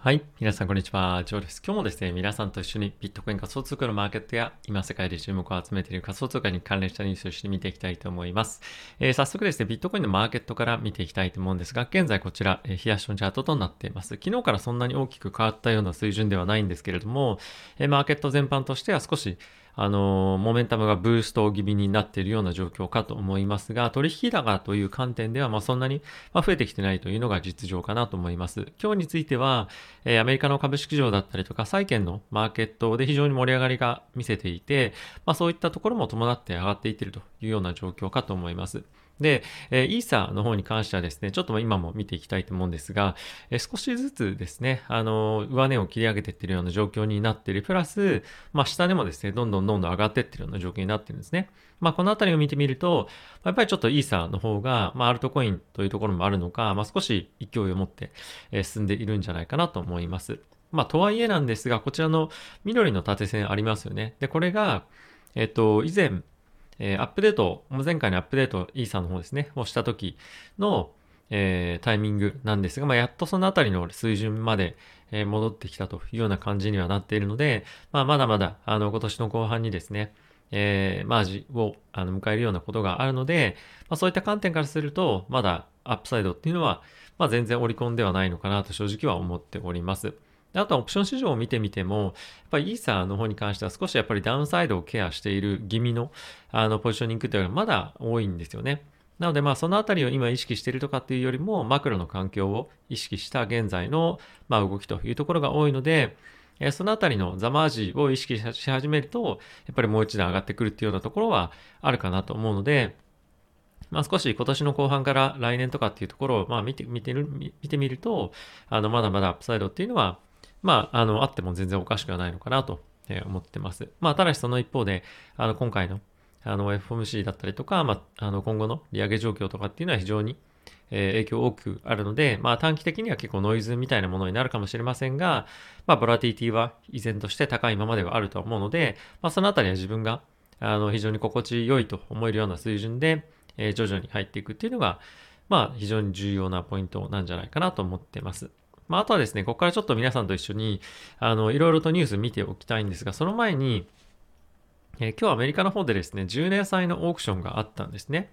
はい。皆さん、こんにちは。ジョーです。今日もですね、皆さんと一緒にビットコイン仮想通貨のマーケットや、今世界で注目を集めている仮想通貨に関連したニュースを一緒に見ていきたいと思います。えー、早速ですね、ビットコインのマーケットから見ていきたいと思うんですが、現在こちら、えー、冷やしのチャートとなっています。昨日からそんなに大きく変わったような水準ではないんですけれども、えー、マーケット全般としては少しあの、モメンタムがブースト気味になっているような状況かと思いますが、取引高という観点では、まあ、そんなに増えてきてないというのが実情かなと思います。今日については、え、アメリカの株式市場だったりとか、債券のマーケットで非常に盛り上がりが見せていて、まあ、そういったところも伴って上がっていっているというような状況かと思います。で、え、イーサーの方に関してはですね、ちょっと今も見ていきたいと思うんですが、え、少しずつですね、あの、上値を切り上げていってるような状況になっている。プラス、まあ、下でもですね、どんどんどんどん上がっていってるような状況になってるんですね。まあ、このあたりを見てみると、やっぱりちょっとイーサーの方が、まあ、アルトコインというところもあるのか、まあ、少し勢いを持って、え、進んでいるんじゃないかなと思います。まあ、とはいえなんですが、こちらの緑の縦線ありますよね。で、これが、えっと、以前、えー、アップデート、前回のアップデート、イーサの方ですね、をした時の、えー、タイミングなんですが、まあ、やっとそのあたりの水準まで、えー、戻ってきたというような感じにはなっているので、まあ、まだまだ、あの、今年の後半にですね、えー、マージをあの迎えるようなことがあるので、まあ、そういった観点からすると、まだアップサイドっていうのは、まあ、全然織り込んではないのかなと正直は思っております。あとはオプション市場を見てみても、やっぱりイーサーの方に関しては少しやっぱりダウンサイドをケアしている気味のあのポジショニングっていうのがまだ多いんですよね。なのでまあそのあたりを今意識しているとかっていうよりもマクロの環境を意識した現在のま動きというところが多いので、えそのあたりのザマージを意識し始めると、やっぱりもう一段上がってくるっていうようなところはあるかなと思うので、まあ少し今年の後半から来年とかっていうところをまあ見て、見てる、見てみると、あのまだまだアップサイドっていうのはまあ、あの、あっても全然おかしくはないのかなと思ってます。まあ、ただしその一方で、あの、今回の、あの、FOMC だったりとか、まあ、あの、今後の利上げ状況とかっていうのは非常に、え、影響多くあるので、まあ、短期的には結構ノイズみたいなものになるかもしれませんが、まあ、ボラティティは依然として高いままではあると思うので、まあ、そのあたりは自分が、あの、非常に心地よいと思えるような水準で、え、徐々に入っていくっていうのが、まあ、非常に重要なポイントなんじゃないかなと思ってます。まあ、あとはですね、ここからちょっと皆さんと一緒に、あの、いろいろとニュース見ておきたいんですが、その前に、えー、今日アメリカの方でですね、10年債のオークションがあったんですね。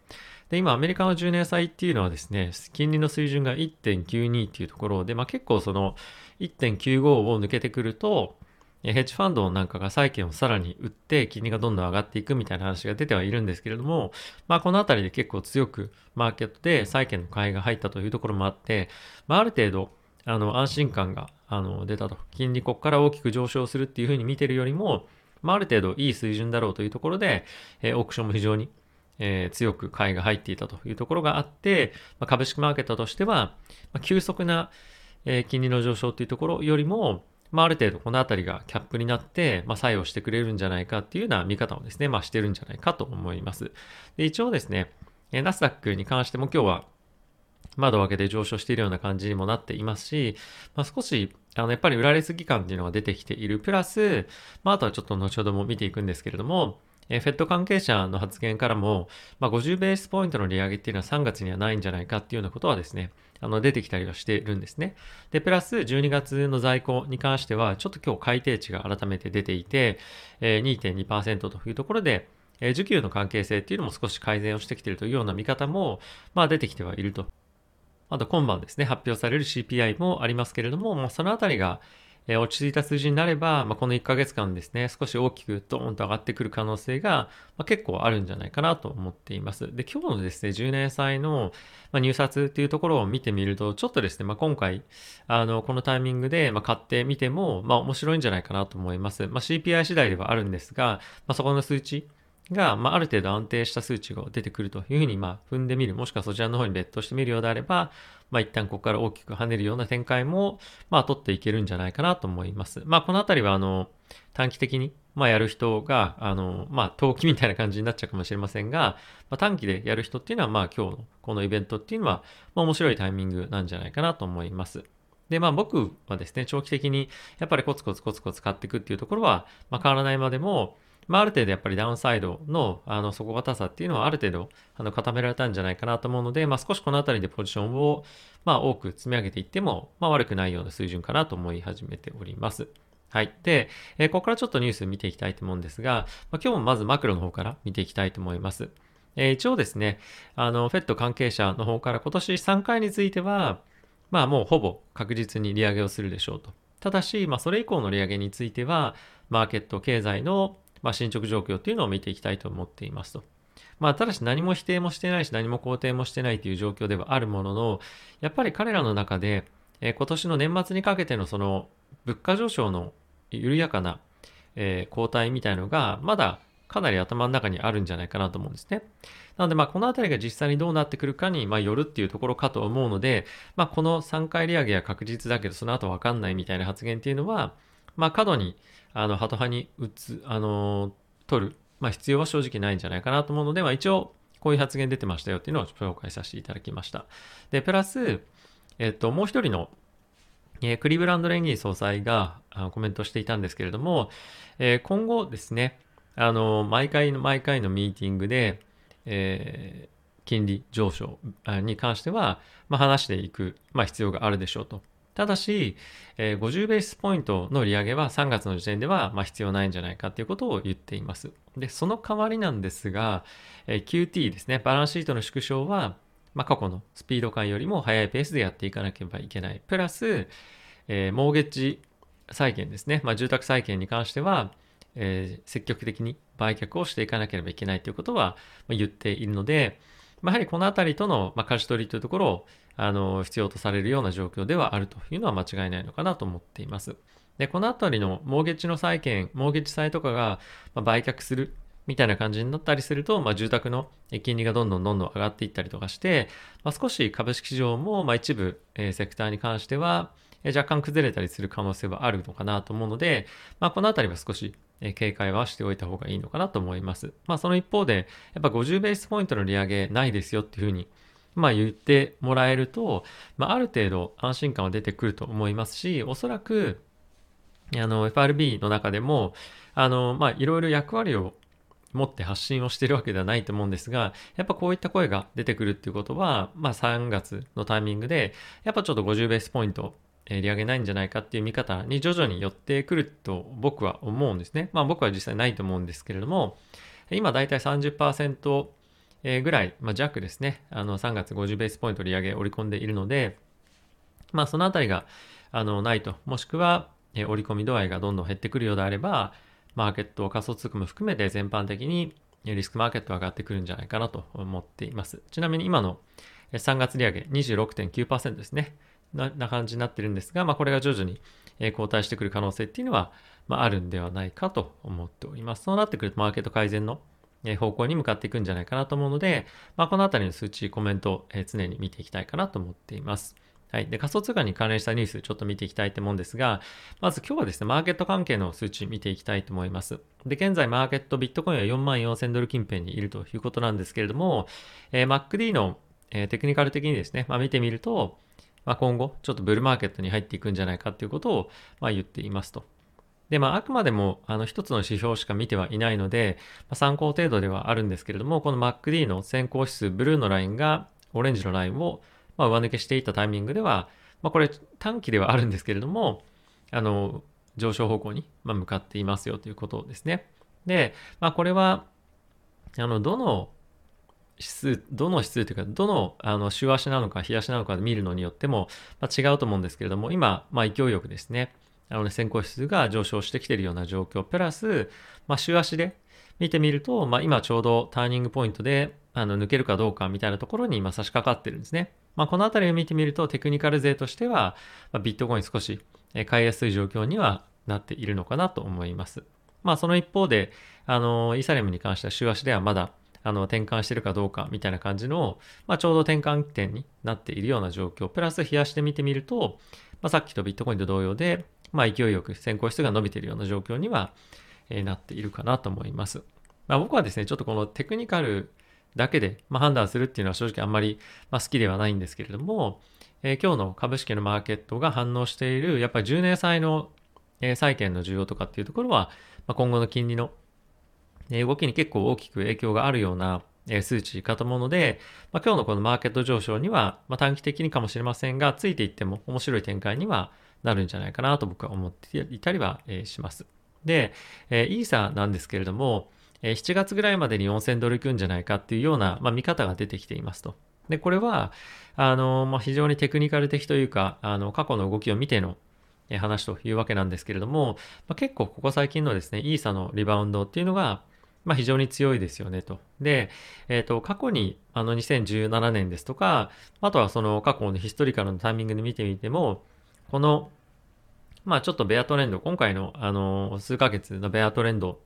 で、今アメリカの10年債っていうのはですね、金利の水準が1.92っていうところで、まあ結構その1.95を抜けてくると、ヘッジファンドなんかが債券をさらに売って金利がどんどん上がっていくみたいな話が出てはいるんですけれども、まあこのあたりで結構強くマーケットで債券の買いが入ったというところもあって、まあある程度あの、安心感が、あの、出たと。金利ここから大きく上昇するっていうふうに見てるよりも、まあ、ある程度いい水準だろうというところで、えー、オークションも非常に、えー、強く買いが入っていたというところがあって、まあ、株式マーケットとしては、まあ、急速な、えー、金利の上昇というところよりも、まあ、ある程度このあたりがキャップになって、まあ、作用してくれるんじゃないかっていうような見方をですね、まあ、してるんじゃないかと思います。で、一応ですね、ナスダックに関しても今日は窓を開けて上昇しているような感じにもなっていますし、まあ、少し、あの、やっぱり売られすぎ感っていうのが出てきている。プラス、まあ、あとはちょっと後ほども見ていくんですけれども、えフェット関係者の発言からも、まあ、50ベースポイントの利上げっていうのは3月にはないんじゃないかっていうようなことはですね、あの出てきたりはしてるんですね。で、プラス12月の在庫に関しては、ちょっと今日改定値が改めて出ていて、えー、2.2%というところで、えー、需給の関係性っていうのも少し改善をしてきているというような見方も、まあ出てきてはいるとあと今晩ですね、発表される CPI もありますけれども、まあ、そのあたりが、え落ち着いた数字になれば、まあ、この1ヶ月間ですね、少し大きくドーンと上がってくる可能性が、まあ、結構あるんじゃないかなと思っています。で、今日のですね、10年債の、ま入札っていうところを見てみると、ちょっとですね、まあ、今回、あの、このタイミングで、ま買ってみても、ま、面白いんじゃないかなと思います。ま、CPI 次第ではあるんですが、ま、そこの数値、が、まあ、ある程度安定した数値が出てくるというふうに、まあ、踏んでみる、もしくはそちらの方にベットしてみるようであれば、まあ、一旦ここから大きく跳ねるような展開も、まあ、取っていけるんじゃないかなと思います。まあ、このあたりは、あの、短期的に、まあ、やる人が、あの、まあ、投機みたいな感じになっちゃうかもしれませんが、まあ、短期でやる人っていうのは、まあ、今日のこのイベントっていうのは、まあ、面白いタイミングなんじゃないかなと思います。で、まあ僕はですね、長期的にやっぱりコツコツコツコツ買っていくっていうところは、まあ変わらないまでも、まあ、ある程度やっぱりダウンサイドのあの底堅さっていうのはある程度あの固められたんじゃないかなと思うので、まあ、少しこの辺りでポジションをまあ多く積み上げていっても、まあ、悪くないような水準かなと思い始めております。はい。で、えー、ここからちょっとニュース見ていきたいと思うんですが、まあ、今日もまずマクロの方から見ていきたいと思います。えー、一応ですね、あの、フェット関係者の方から今年3回については、まあもうほぼ確実に利上げをするでしょうと。ただし、まあそれ以降の利上げについては、マーケット経済のまあ、進捗状況っていうのを見ていきたいと思っていますと。まあ、ただし何も否定もしてないし何も肯定もしてないという状況ではあるものの、やっぱり彼らの中で、えー、今年の年末にかけてのその物価上昇の緩やかな、えー、後退みたいのが、まだかなり頭の中にあるんじゃないかなと思うんですね。なので、まあ、このあたりが実際にどうなってくるかに、まあ、よるっていうところかと思うので、まあ、この3回利上げは確実だけど、その後わかんないみたいな発言っていうのは、まあ、過度に、あの、ハト派に打つ、あの取る、まあ、必要は正直ないんじゃないかなと思うので、まあ、一応、こういう発言出てましたよっていうのを紹介させていただきました。で、プラス、えっと、もう一人の、えー、クリブランド連銀総裁がコメントしていたんですけれども、えー、今後ですね、あの、毎回の毎回のミーティングで、えー、金利上昇に関しては、まあ、話していく、まあ、必要があるでしょうと。ただし、えー、50ベースポイントの利上げは3月の時点ではま必要ないんじゃないかということを言っています。で、その代わりなんですが、えー、QT ですね、バランスシートの縮小は、まあ、過去のスピード感よりも速いペースでやっていかなければいけない。プラス、えー、モーゲッジ債券ですね、まあ、住宅債券に関しては、えー、積極的に売却をしていかなければいけないということは言っているので、まあ、やはりこのあたりとの、まあ、舵取りというところをあの必要とされるような状況ではあるというのは間違いないのかなと思っています。で、このあたりのモーゲッジの債券、モーゲッジ債とかが売却するみたいな感じになったりすると、まあ、住宅の金利がどんどんどんどん上がっていったりとかして、まあ、少し株式市場も、まあ、一部、えー、セクターに関しては、えー、若干崩れたりする可能性はあるのかなと思うので、まあ、このあたりは少し、えー、警戒はしておいた方がいいのかなと思います。まあ、その一方で、やっぱ50ベースポイントの利上げないですよっていうふうにまあ言ってもらえると、まあある程度安心感は出てくると思いますし、おそらく、あの FRB の中でも、あの、まあいろいろ役割を持って発信をしているわけではないと思うんですが、やっぱこういった声が出てくるっていうことは、まあ3月のタイミングで、やっぱちょっと50ベースポイント、え利上げないんじゃないかっていう見方に徐々に寄ってくると僕は思うんですね。まあ僕は実際ないと思うんですけれども、今だいたい30%えぐらい、まあ、弱ですね、あの3月50ベースポイント利上げ織り込んでいるので、まあ、そのあたりがあのないと、もしくは、え織り込み度合いがどんどん減ってくるようであれば、マーケット、仮想通貨も含めて全般的にリスクマーケット上がってくるんじゃないかなと思っています。ちなみに今の3月利上げ26.9%ですね。なな感じになってるんですが、まあ、これが徐々に後退してくる可能性っていうのは、まあ、あるんではないかと思っております。そうなってくるとマーケット改善の方向に向かっていくんじゃないかなと思うので、まあ、このあたりの数値、コメント、え常に見ていきたいかなと思っています。はい。で、仮想通貨に関連したニュース、ちょっと見ていきたいと思うんですが、まず今日はですね、マーケット関係の数値見ていきたいと思います。で、現在、マーケット、ビットコインは4万4000ドル近辺にいるということなんですけれども、えー、MacD の、えー、テクニカル的にですね、まあ、見てみると、まあ、今後、ちょっとブルーマーケットに入っていくんじゃないかということを、まあ、言っていますと。で、まあ、あくまでも、あの、一つの指標しか見てはいないので、まあ、参考程度ではあるんですけれども、この MacD の先行指数、ブルーのラインが、オレンジのラインを、まあ、上抜けしていたタイミングでは、まあ、これ、短期ではあるんですけれども、あの、上昇方向に、ま向かっていますよということですね。で、まあ、これは、あの、どの指数、どの指数というか、どのあの週足なのか、日足なのかで見るのによっても、まあ、違うと思うんですけれども、今、まあ、勢いよくですね、あのね、先行指数が上昇してきているような状況、プラス、まあ、週足で見てみると、まあ、今ちょうどターニングポイントであの抜けるかどうかみたいなところに今差し掛かってるんですね。まあ、このあたりを見てみると、テクニカル勢としては、まあ、ビットコイン少し買いやすい状況にはなっているのかなと思います。まあ、その一方で、あの、イーサレムに関しては週足ではまだ、あの、転換しているかどうかみたいな感じの、まあ、ちょうど転換点になっているような状況、プラス冷やして見てみると、まあ、さっきとビットコインと同様で、まあ、勢いよく先行質が伸びているような状況には、え、なっているかなと思います。まあ、僕はですね、ちょっとこのテクニカルだけで、ま、判断するっていうのは正直あんまり、ま、好きではないんですけれども、え、今日の株式のマーケットが反応している、やっぱり10年債の、え、債券の需要とかっていうところは、ま、今後の金利のえ動きに結構大きく影響があるようなえ数値かと思うので、ま、今日のこのマーケット上昇には、ま、短期的にかもしれませんが、ついていっても面白い展開にはなるんじゃないかなと僕は思っていたりはします。で、イーサなんですけれども、7月ぐらいまでに4000ドルいくんじゃないかっていうような、まあ、見方が出てきていますと。で、これは、あの、まあ、非常にテクニカル的というか、あの、過去の動きを見ての話というわけなんですけれども、まあ、結構ここ最近のですね、イーサのリバウンドっていうのが、まあ、非常に強いですよねと。で、えっ、ー、と、過去にあの2017年ですとか、あとはその過去のヒストリカルのタイミングで見てみても、この、まあちょっとベアトレンド、今回のあの数ヶ月のベアトレンド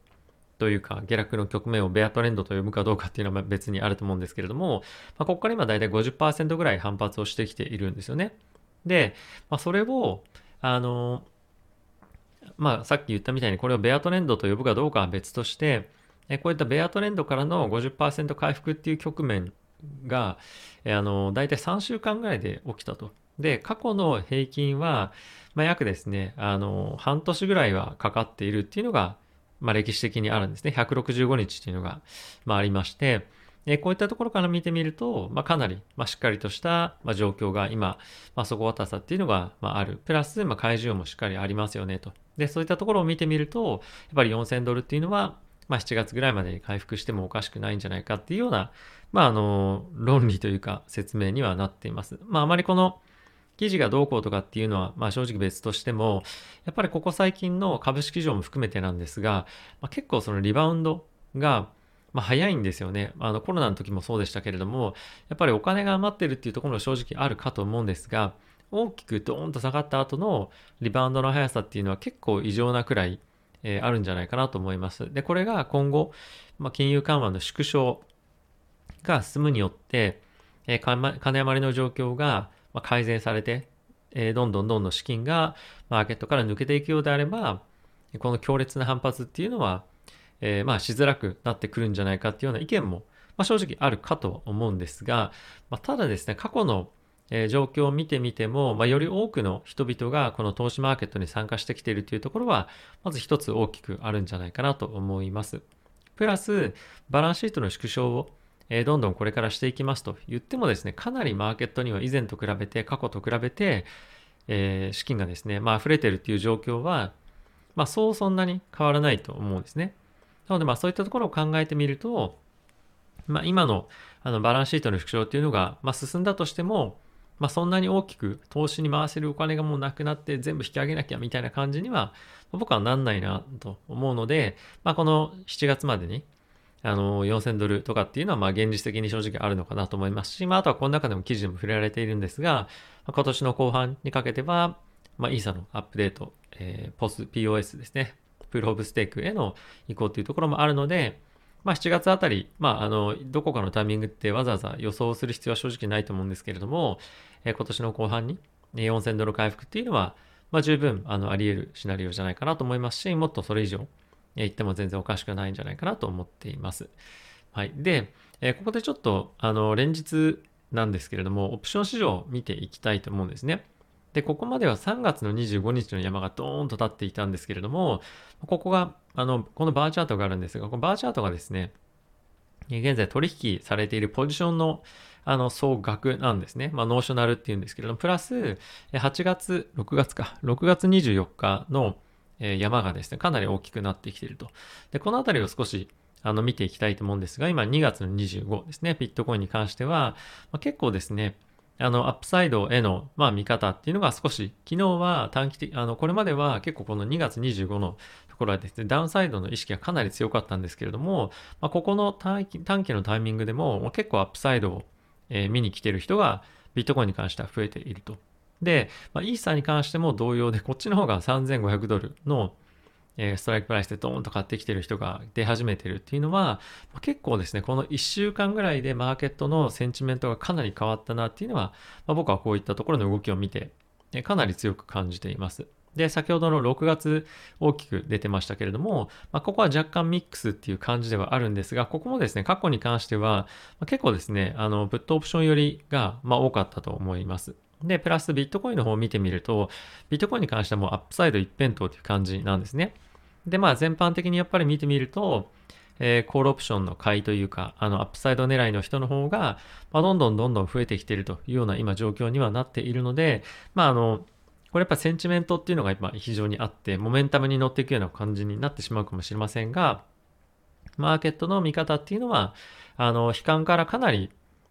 というか、下落の局面をベアトレンドと呼ぶかどうかっていうのは別にあると思うんですけれども、まあ、ここから今大体50%ぐらい反発をしてきているんですよね。で、まあ、それを、あの、まあ、さっき言ったみたいにこれをベアトレンドと呼ぶかどうかは別として、こういったベアトレンドからの50%回復っていう局面が、あの、大体3週間ぐらいで起きたと。で、過去の平均は、まあ、約ですね、あの、半年ぐらいはかかっているっていうのが、まあ、歴史的にあるんですね。165日っていうのが、まあ、ありまして、えこういったところから見てみると、まあ、かなり、まあ、しっかりとした、ま、状況が今、まあ、底堅さっていうのが、まあ、る。プラス、まあ、会場もしっかりありますよねと。で、そういったところを見てみると、やっぱり4000ドルっていうのは、まあ、7月ぐらいまでに回復してもおかしくないんじゃないかっていうような、まあ、あの、論理というか説明にはなっています。まあ、あまりこの記事がどうこうとかっていうのは、まあ、正直別としても、やっぱりここ最近の株式上も含めてなんですが、まあ、結構そのリバウンドが、まあ、早いんですよね。あのコロナの時もそうでしたけれども、やっぱりお金が余ってるっていうところも正直あるかと思うんですが、大きくドーンと下がった後のリバウンドの速さっていうのは結構異常なくらい、えー、あるんじゃないかなと思います。で、これが今後、まあ、金融緩和の縮小が進むによって、えー、金余りの状況がま改善されて、え、どんどんどんどん資金がマーケットから抜けていくようであれば、この強烈な反発っていうのは、えー、まあしづらくなってくるんじゃないかっていうような意見も、まあ、正直あるかと思うんですが、まあ、ただですね、過去のえ状況を見てみても、まあ、より多くの人々がこの投資マーケットに参加してきているというところは、まず一つ大きくあるんじゃないかなと思います。プラス、バランスシートの縮小を、えどんどんこれからしていきますと言ってもですね、かなりマーケットには以前と比べて、過去と比べて、えー、資金がですね、まあ溢れてるっていう状況は、まあそうそんなに変わらないと思うんですね。なのでまあそういったところを考えてみると、まあ今のあのバランスシートの縮小っていうのが、まあ、進んだとしても、まあ、そんなに大きく投資に回せるお金がもうなくなって全部引き上げなきゃみたいな感じには僕はなんないなと思うので、まあ、この7月までにあの4000ドルとかっていうのはまあ現実的に正直あるのかなと思いますし、まあ、あとはこの中でも記事でも触れられているんですが、今年の後半にかけては、まあ、イーサのアップデート、えー、ポス POS ですね、プールオブステークへの移行っていうところもあるので、まあ、7月あたり、まあ、あの、どこかのタイミングってわざわざ予想する必要は正直ないと思うんですけれども、えー、今年の後半に4000ドル回復っていうのは、まあ、十分あのあり得るシナリオじゃないかなと思いますし、もっとそれ以上言っても全然おかしくないんじゃないかなと思っています。はい。で、えー、ここでちょっと、あの、連日なんですけれども、オプション市場を見ていきたいと思うんですね。で、ここまでは3月の25日の山がドーンと立っていたんですけれども、ここが、あの、このバーチャートがあるんですが、このバーチャートがですね、現在取引されているポジションのあの総額なんですね。まあ、 notional っていうんですけれども、プラス、8月、6月か、6月24日の山がですね、かなり大きくなってきていると。で、このあたりを少しあの見ていきたいと思うんですが、今2月の25ですね、ビットコインに関しては、まあ、結構ですね、あの、アップサイドへの、まあ、見方っていうのが少し、昨日は短期的、あの、これまでは結構この2月25のところはですね、ダウンサイドの意識がかなり強かったんですけれども、まあ、ここの短期短期のタイミングでも、結構アップサイドをえ、見に来てる人がビットコインに関しては増えていると。で、まあ、イーサーに関しても同様で、こっちの方が3500ドルの、ストライクプライスでドーンと買ってきてる人が出始めてるっていうのは、結構ですね、この1週間ぐらいでマーケットのセンチメントがかなり変わったなっていうのは、まあ、僕はこういったところの動きを見て、かなり強く感じています。で、先ほどの6月大きく出てましたけれども、まあ、ここは若干ミックスっていう感じではあるんですが、ここもですね、過去に関しては、結構ですね、あの、プットオプションよりが、ま、多かったと思います。で、プラスビットコインの方を見てみると、ビットコインに関してはもうアップサイド一辺倒という感じなんですね。で、まあ全般的にやっぱり見てみると、えー、コールオプションの買いというか、あの、アップサイド狙いの人の方が、まあ、どんどんどんどん増えてきているというような今状況にはなっているので、まあ、あの、これやっぱセンチメントっていうのが今非常にあって、モメンタムに乗っていくような感じになってしまうかもしれませんが、マーケットの見方っていうのは、あの、悲観からかなり、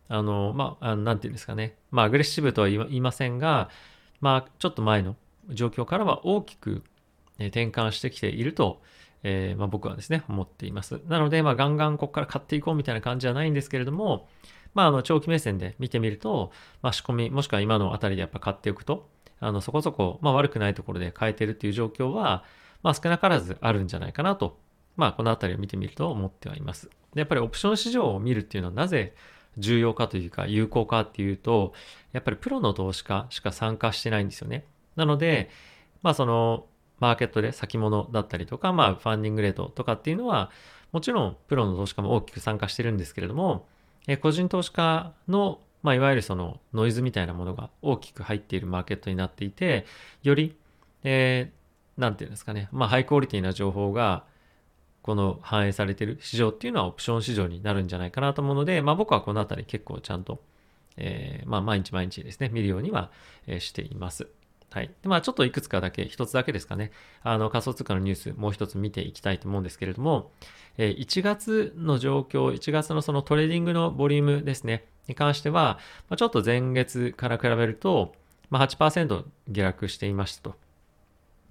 あの、まあ、なんていうんですかね、まあ、アグレッシブとは言いませんが、まあ、ちょっと前の状況からは大きく転換してきていると、えー、まあ、僕はですね、思っています。なので、まあ、ガンガンここから買っていこうみたいな感じじゃないんですけれども、まあ、あの、長期目線で見てみると、まあ、仕込み、もしくは今のあたりでやっぱ買っておくと、あの、そこそこ、まあ、悪くないところで買えてるっていう状況は、まあ、少なからずあるんじゃないかなと、まあ、このあたりを見てみると思ってはいます。で、やっぱりオプション市場を見るっていうのはなぜ重要かというか有効かっていうと、やっぱりプロの投資家しか参加してないんですよね。なので、まあそのマーケットで先物だったりとか、まあファンディングレートとかっていうのは、もちろんプロの投資家も大きく参加してるんですけれども、え個人投資家の、まあいわゆるそのノイズみたいなものが大きく入っているマーケットになっていて、より、えー、ていうんですかね、まあハイクオリティな情報がこの反映されてる市場っていうのはオプション市場になるんじゃないかなと思うので、まあ僕はこのあたり結構ちゃんと、えー、まあ毎日毎日ですね、見るようには、えしています。はい。でまあ、ちょっといくつかだけ、一つだけですかね。あの、仮想通貨のニュース、もう一つ見ていきたいと思うんですけれども、えー、1月の状況、1月のそのトレーディングのボリュームですね、に関しては、まあ、ちょっと前月から比べると、まあ8、下落していましたと。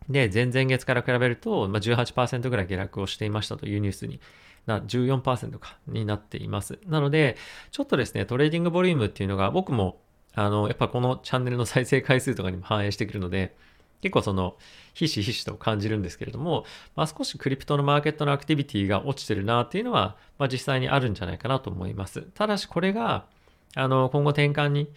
で、前々月から比べると、まあ、18%ぐらい下落をしていましたというニュースにな、14%か、になっています。なので、ちょっとですね、トレーディングボリュームっていうのが僕もあの、やっぱこのチャンネルの再生回数とかにも反映してくるので、結構その、ひしひしと感じるんですけれども、まあ、少しクリプトのマーケットのアクティビティが落ちてるなっていうのは、まあ、実際にあるんじゃないかなと思います。ただしこれが、あの、今後転換に、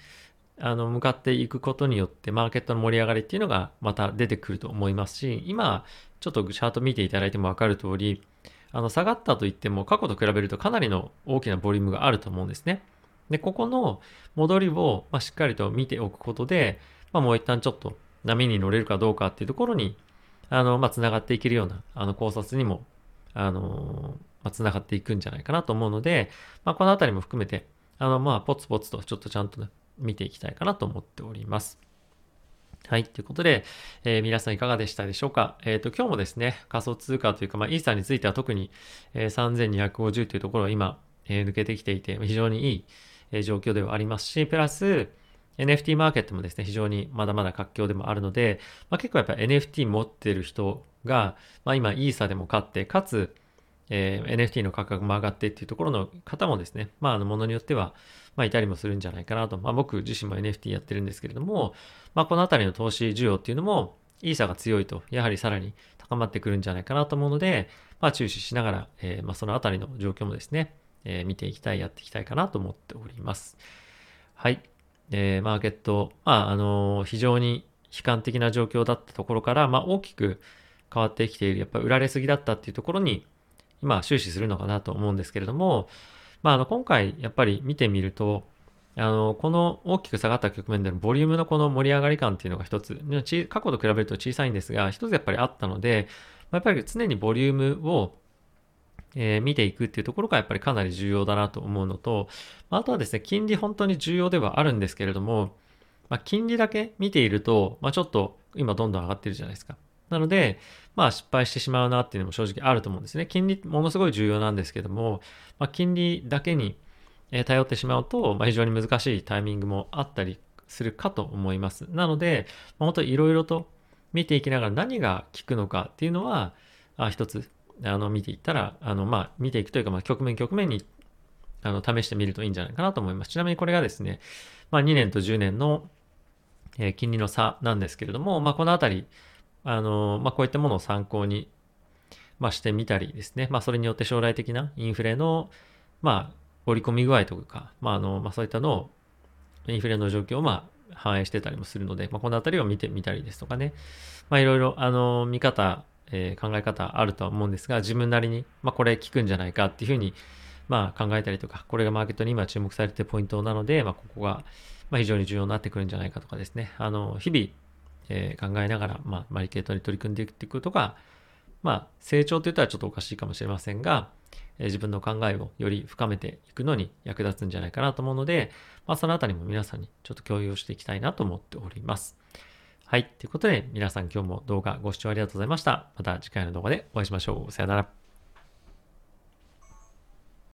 あの、向かっていくことによって、マーケットの盛り上がりっていうのがまた出てくると思いますし、今、ちょっとチャート見ていただいてもわかる通り、あの、下がったと言っても過去と比べるとかなりの大きなボリュームがあると思うんですね。で、ここの戻りを、ましっかりと見ておくことで、まあ、もう一旦ちょっと波に乗れるかどうかっていうところに、あの、まあ、繋がっていけるような、あの、考察にも、あの、まあ、繋がっていくんじゃないかなと思うので、まあ、このあたりも含めて、あの、まあ、ポツポツとちょっとちゃんと、ね、見ていきたいかなと思っております。はい。ということで、えー、皆さんいかがでしたでしょうか？えっ、ー、と、今日もですね、仮想通貨というか、まあ、イーサについては特に、えー、3250というところを今、え、抜けてきていて、非常にいい、え状況ではありますし、プラス、NFT マーケットもですね、非常にまだまだ活況でもあるので、まあ、結構やっぱ NFT 持ってる人が、まあ、今イーサでも買って、かつ、えー、NFT の価格も上がってっていうところの方もですね、まあ、あの、ものによっては、まあ、いたりもするんじゃないかなと。まあ、僕自身も NFT やってるんですけれども、まあ、このあたりの投資需要っていうのも、イーサが強いと、やはりさらに高まってくるんじゃないかなと思うので、まあ、注視しながら、えー、まあ、そのあたりの状況もですね、えー、見ていきたい、やっていきたいかなと思っております。はい。えー、マーケット、まあ、あのー、非常に悲観的な状況だったところから、まあ、大きく変わってきている、やっぱり売られすぎだったっていうところに、今、終始するのかなと思うんですけれども、まあ、あの、今回、やっぱり見てみると、あの、この大きく下がった局面でのボリュームのこの盛り上がり感っていうのが一つ、過去と比べると小さいんですが、一つやっぱりあったので、やっぱり常にボリュームをえー、見ていくっていうところがやっぱりかなり重要だなと思うのと、あとはですね、金利本当に重要ではあるんですけれども、まあ、金利だけ見ていると、まあ、ちょっと今どんどん上がってるじゃないですか。なので、まあ失敗してしまうなっていうのも正直あると思うんですね。金利ものすごい重要なんですけども、まあ、金利だけに頼ってしまうと、まあ、非常に難しいタイミングもあったりするかと思います。なので、まあ、本当いろいろと見ていきながら何が効くのかっていうのは、あ一つあの、見ていったら、あの、まあ、見ていくというか、まあ、局面局面に、あの、試してみるといいんじゃないかなと思います。ちなみにこれがですね、まあ、2年と10年の、金利の差なんですけれども、まあ、このあたり、あの、まあ、こういったものを参考に、まあ、してみたりですね、まあ、それによって将来的なインフレの、まあ、織り込み具合とか、まあ、あの、まあ、そういったのを、インフレの状況を、まあ、反映してたりもするので、まあ、このあたりを見てみたりですとかね、まあ、いろいろ、あの、見方えー、考え方あるとは思うんですが、自分なりに、まあ、これ効くんじゃないかっていうふうに、まあ、考えたりとか、これがマーケットに今注目されてるポイントなので、まあ、ここが、まあ、非常に重要になってくるんじゃないかとかですね、あの、日々、えー、考えながら、まあ、マリケートに取り組んでいくっていうことが、まあ、成長といったらちょっとおかしいかもしれませんが、え自分の考えをより深めていくのに役立つんじゃないかなと思うので、まあ、そのあたりも皆さんにちょっと共有をしていきたいなと思っております。はい。ということで、皆さん今日も動画ご視聴ありがとうございました。また次回の動画でお会いしましょう。さよなら。